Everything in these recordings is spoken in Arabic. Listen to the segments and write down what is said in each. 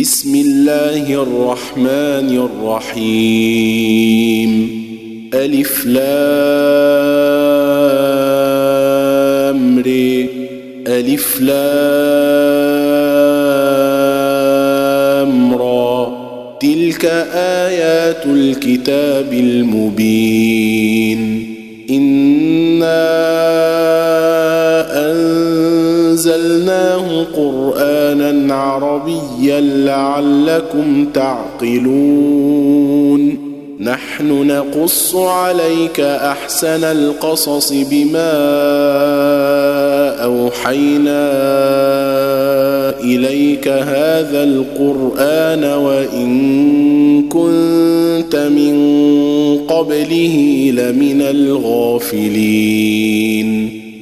بسم الله الرحمن الرحيم. ألف لام ألف لام را. تلك آيات الكتاب المبين. إِنَّا أنزلناه قرآنا عربيا لعلكم تعقلون. نحن نقص عليك أحسن القصص بما أوحينا إليك هذا القرآن وإن كنت من قبله لمن الغافلين.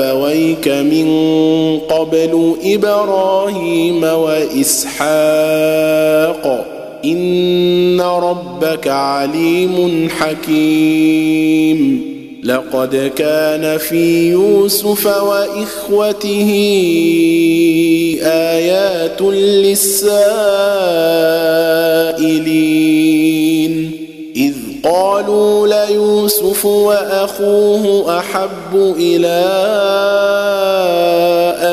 أبويك من قبل إبراهيم وإسحاق. إن ربك عليم حكيم. لقد كان في يوسف وإخوته آيات للسائلين. إذ قالوا ليوسف وأخوه أحب إلى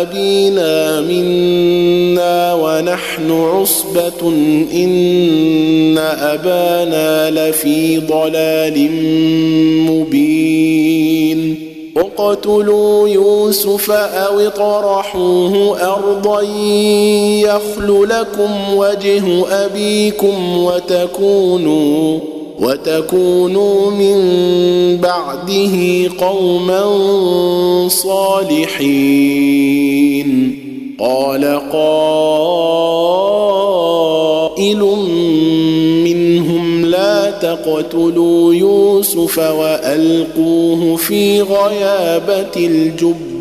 أبينا منا ونحن عصبة إن أبانا لفي ضلال مبين. اقتلوا يوسف أو اطرحوه أرضا يخل لكم وجه أبيكم وتكونوا وتكونوا من بعده قوما صالحين. قال قائل منهم لا تقتلوا يوسف وألقوه في غيابة الجب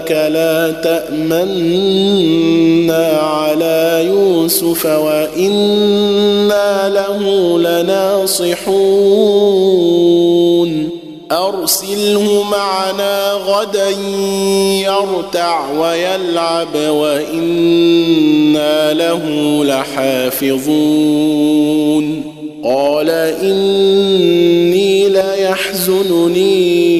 لك لا تامنا على يوسف وإنا له لناصحون. أرسله معنا غدا يرتع ويلعب وإنا له لحافظون. قال إني ليحزنني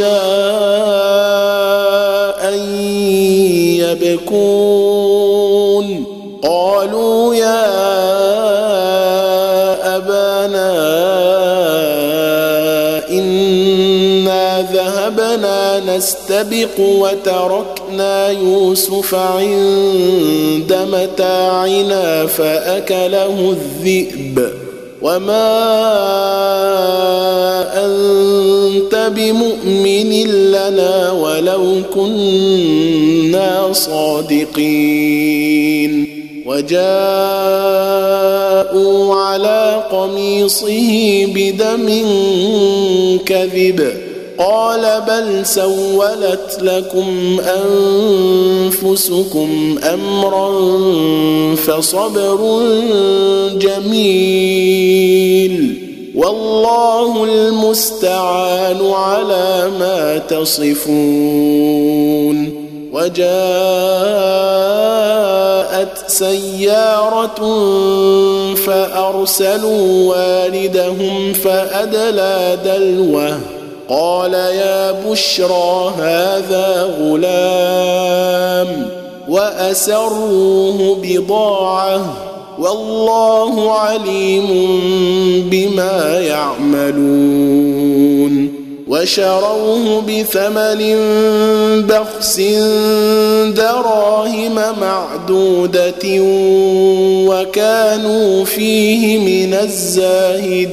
اباهم عشاء يبكون. قالوا يا أبانا إنا ذهبنا نستبق وتركنا يوسف عند متاعنا فأكله الذئب. وما انت بمؤمن لنا ولو كنا صادقين وجاءوا على قميصه بدم كذب قال بل سولت لكم أنفسكم أمرا فصبر جميل والله المستعان على ما تصفون وجاءت سيارة فأرسلوا واردهم فأدلى دلوه قال يا بشرى هذا غلام وأسروه بضاعة والله عليم بما يعملون وشروه بثمن بخس دراهم معدودة وكانوا فيه من الزاهدين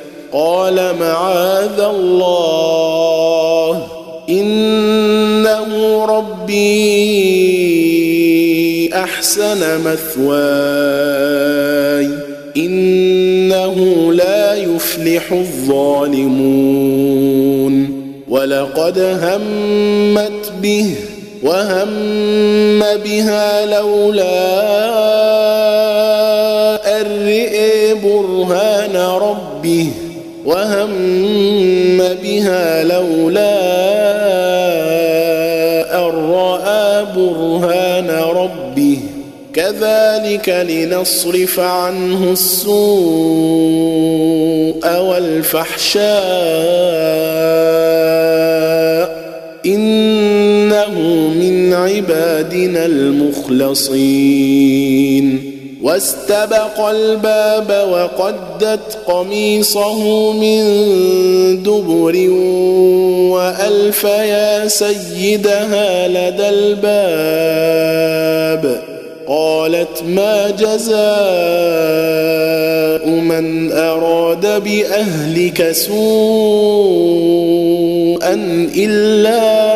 قال معاذ الله إنه ربي أحسن مثواي إنه لا يفلح الظالمون ولقد همت به وهم بها لولا أن رئي برهان ربه وهم بها لولا أن رأى برهان ربه كذلك لنصرف عنه السوء والفحشاء إنه من عبادنا المخلصين واستبق الباب وقدت قميصه من دبر وألف يا سيدها لدى الباب. قالت ما جزاء من أراد بأهلك سوءا إلا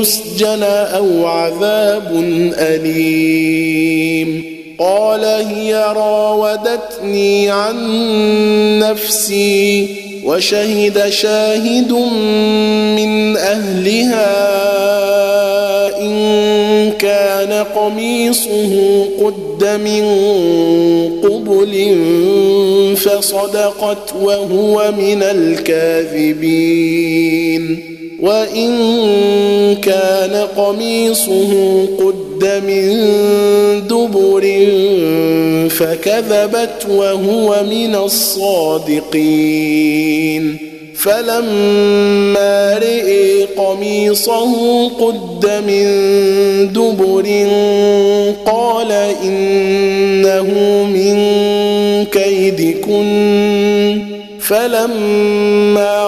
يسجن أو عذاب أليم. قال هي راودتني عن نفسي وشهد شاهد من أهلها إن كان قميصه قد من قبل فصدقت وهو من الكاذبين. وإن كان قميصه قد من دبر فكذبت وهو من الصادقين. فلما رئي قميصه قد من دبر قال إنه من كيدكن. فلما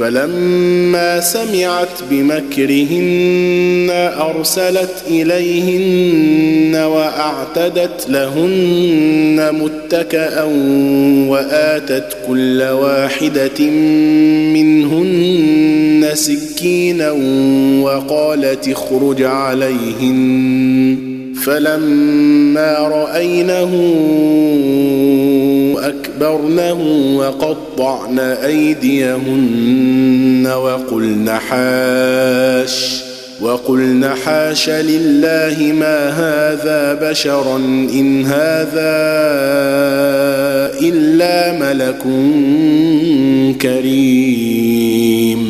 فلما سمعت بمكرهن أرسلت إليهن وأعتدت لهن متكئا وآتت كل واحدة منهن سكينا وقالت اخرج عليهن. فلما رأينه أكبرنه وقطعن أيديهن وقلن حاش وقلن حاش لله ما هذا بشرا إن هذا إلا ملك كريم.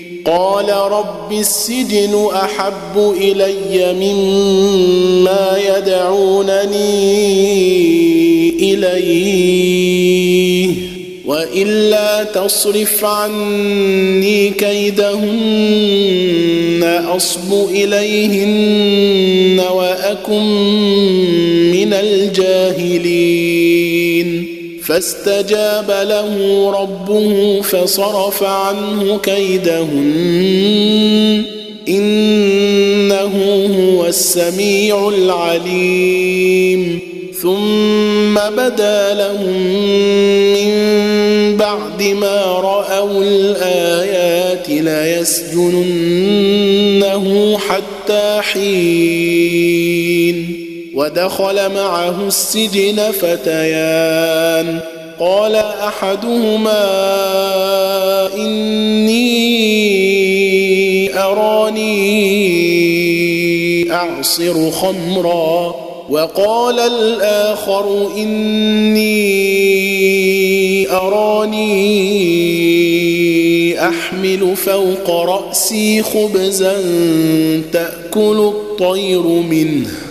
قال رب السجن أحب إلي مما يدعونني إليه وإلا تصرف عني كيدهن أصب إليهن وأكن من الجاهلين. فاستجاب له ربه فصرف عنه كيدهن. إنه هو السميع العليم. ثم بدا لهم من بعد ما رأوا الآيات ليسجننه حتى حين ودخل معه السجن فتيان. قال أحدهما إني أراني أعصر خمرا. وقال الآخر إني أراني أحمل فوق رأسي خبزا تأكل الطير منه.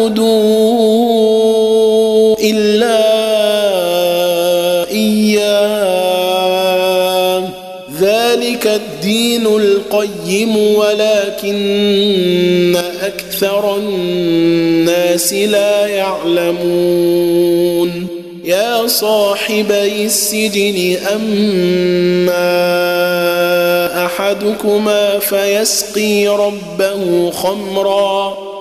تعبدوا إلا ذلك الدين القيم ولكن أكثر الناس لا يعلمون. يا صاحبي السجن أما أحدكما فيسقي ربه خمرا.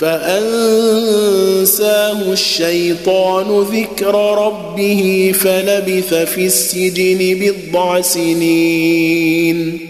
فأنساه الشيطان ذكر ربه فلبث في السجن بضع سنين.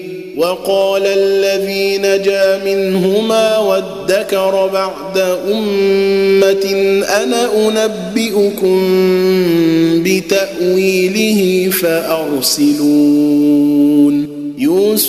وقال الذي نجا منهما وادكر بعد أمة أنا أنبئكم بتأويله فأرسلون.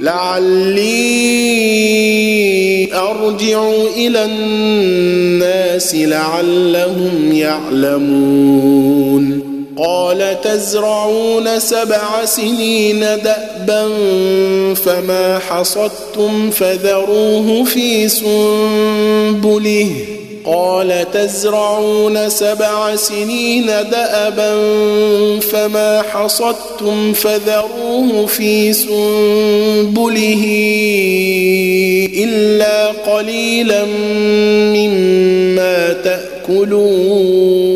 لعلي أرجع إلى الناس لعلهم يعلمون. قال تزرعون سبع سنين دأبا فما حصدتم فذروه في سنبله. قال تزرعون سبع سنين دأبا فما حصدتم فذروه في سنبله إلا قليلا مما تأكلون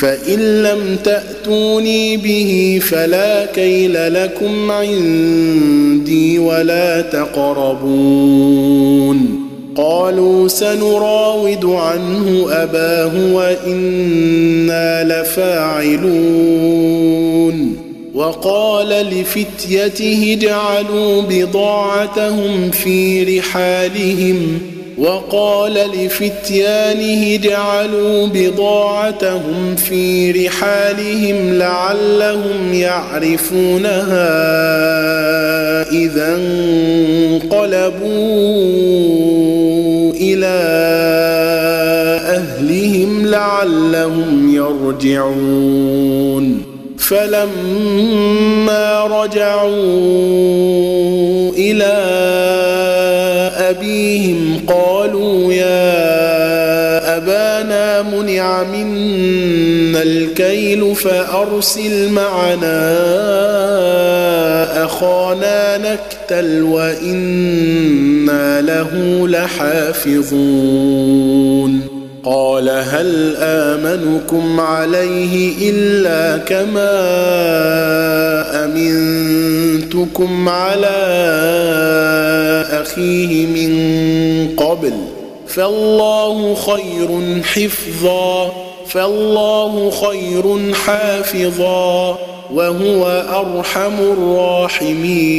فإن لم تأتوني به فلا كيل لكم عندي ولا تقربون. قالوا سنراود عنه أباه وإنا لفاعلون. وقال لفتيته اجعلوا بضاعتهم في رحالهم وقال لفتيانه اجعلوا بضاعتهم في رحالهم لعلهم يعرفونها إذا انقلبوا إلى أهلهم لعلهم يرجعون. فلما رجعوا إلى أبيهم قالوا يا أبانا منع منا الكيل فأرسل معنا أخانا نكتل وإنا له لحافظون. قال هل آمنكم عليه إلا كما أمنتكم على أخيه من قبل فالله خير حفظا فالله خير حافظا وهو أرحم الراحمين.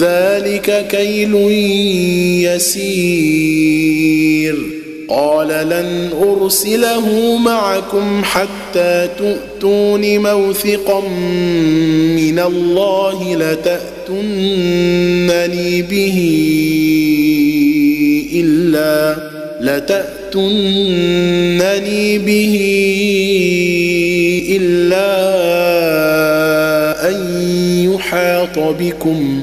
ذلك كيل يسير. قال لن أرسله معكم حتى تؤتون موثقا من الله لتاتونني به إلا لتاتونني به إلا أن يحاط بكم.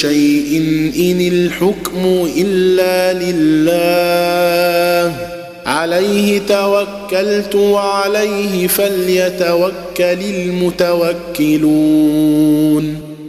شيء إن الحكم إلا لله. عليه توكلت وعليه فليتوكل المتوكلون.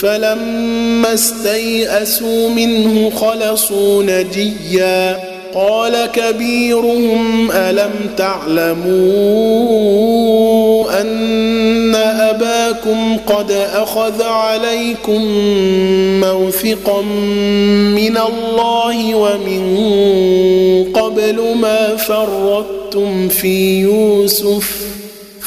فلما استيئسوا منه خلصوا نجيا. قال كبيرهم ألم تعلموا أن أباكم قد أخذ عليكم موثقا من الله ومن قبل ما فرطتم في يوسف؟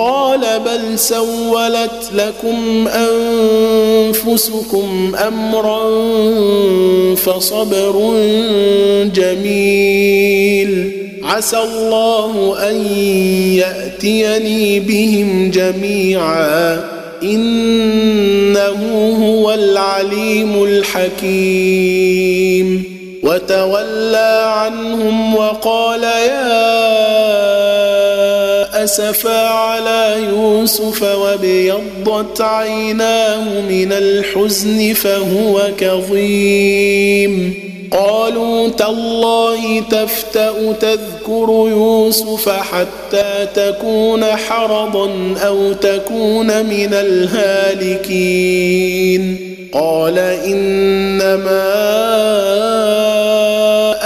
قال بل سولت لكم أنفسكم أمرا فصبر جميل. عسى الله أن يأتيني بهم جميعا. إنه هو العليم الحكيم. وتولى عنهم وقال يا أسفا على يوسف وابيضت عيناه من الحزن فهو كظيم. قالوا تالله تفتأ تذكر يوسف حتى تكون حرضا أو تكون من الهالكين. قال إنما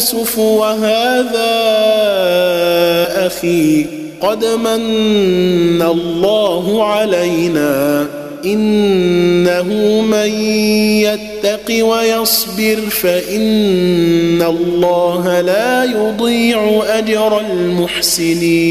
يوسف وهذا أخي قد من الله علينا إنه من يتق ويصبر فإن الله لا يضيع أجر المحسنين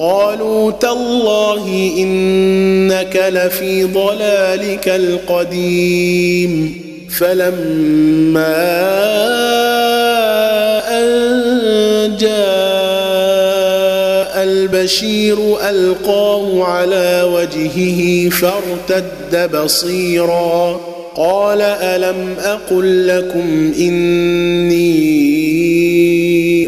قالوا تالله إنك لفي ضلالك القديم. فلما أن جاء البشير ألقاه على وجهه فارتد بصيرا. قال ألم أقل لكم إني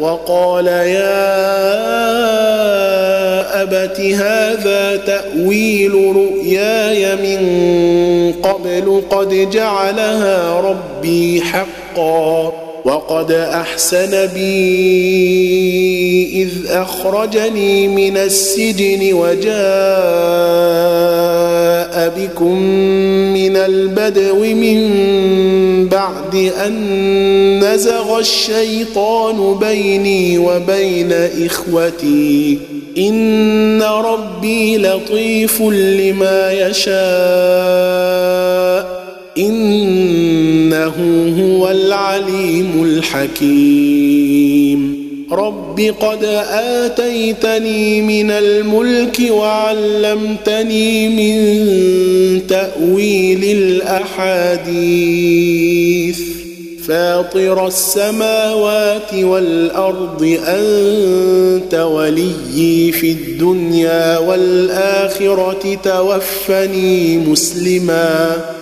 وقال يا أبت هذا تأويل رؤياي من قبل قد جعلها ربي حقا. وقد أحسن بي إذ أخرجني من السجن وجاء بكم من البدو من بعد أن نزغ الشيطان بيني وبين إخوتي. إن ربي لطيف لما يشاء. إنه هو العليم الحكيم. رب قد آتيتني من الملك وعلمتني من تأويل الأحاديث. فاطر السماوات والأرض أنت وليي في الدنيا والآخرة توفني مسلماً.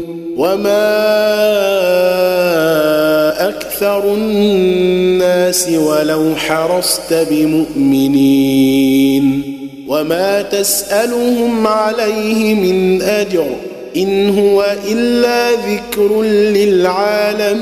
وما أكثر الناس ولو حرصت بمؤمنين وما تسالهم عليه من اجر ان هو الا ذكر للعالمين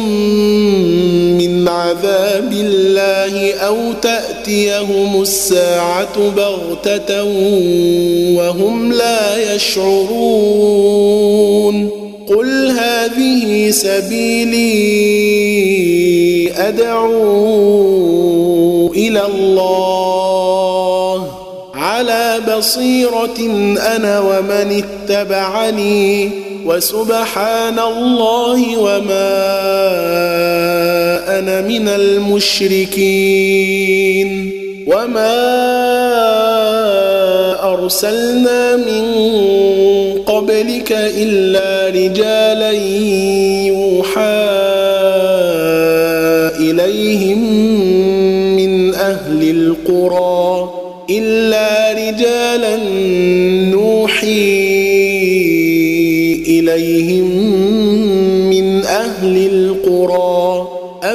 من عذاب الله أو تأتي تأتيهم الساعة بغتة وهم لا يشعرون. قل هذه سبيلي أدعو إلى الله. على بصيرة أنا ومن اتبعني وسبحان الله وما أنا من المشركين وما أرسلنا من قبلك إلا رجالا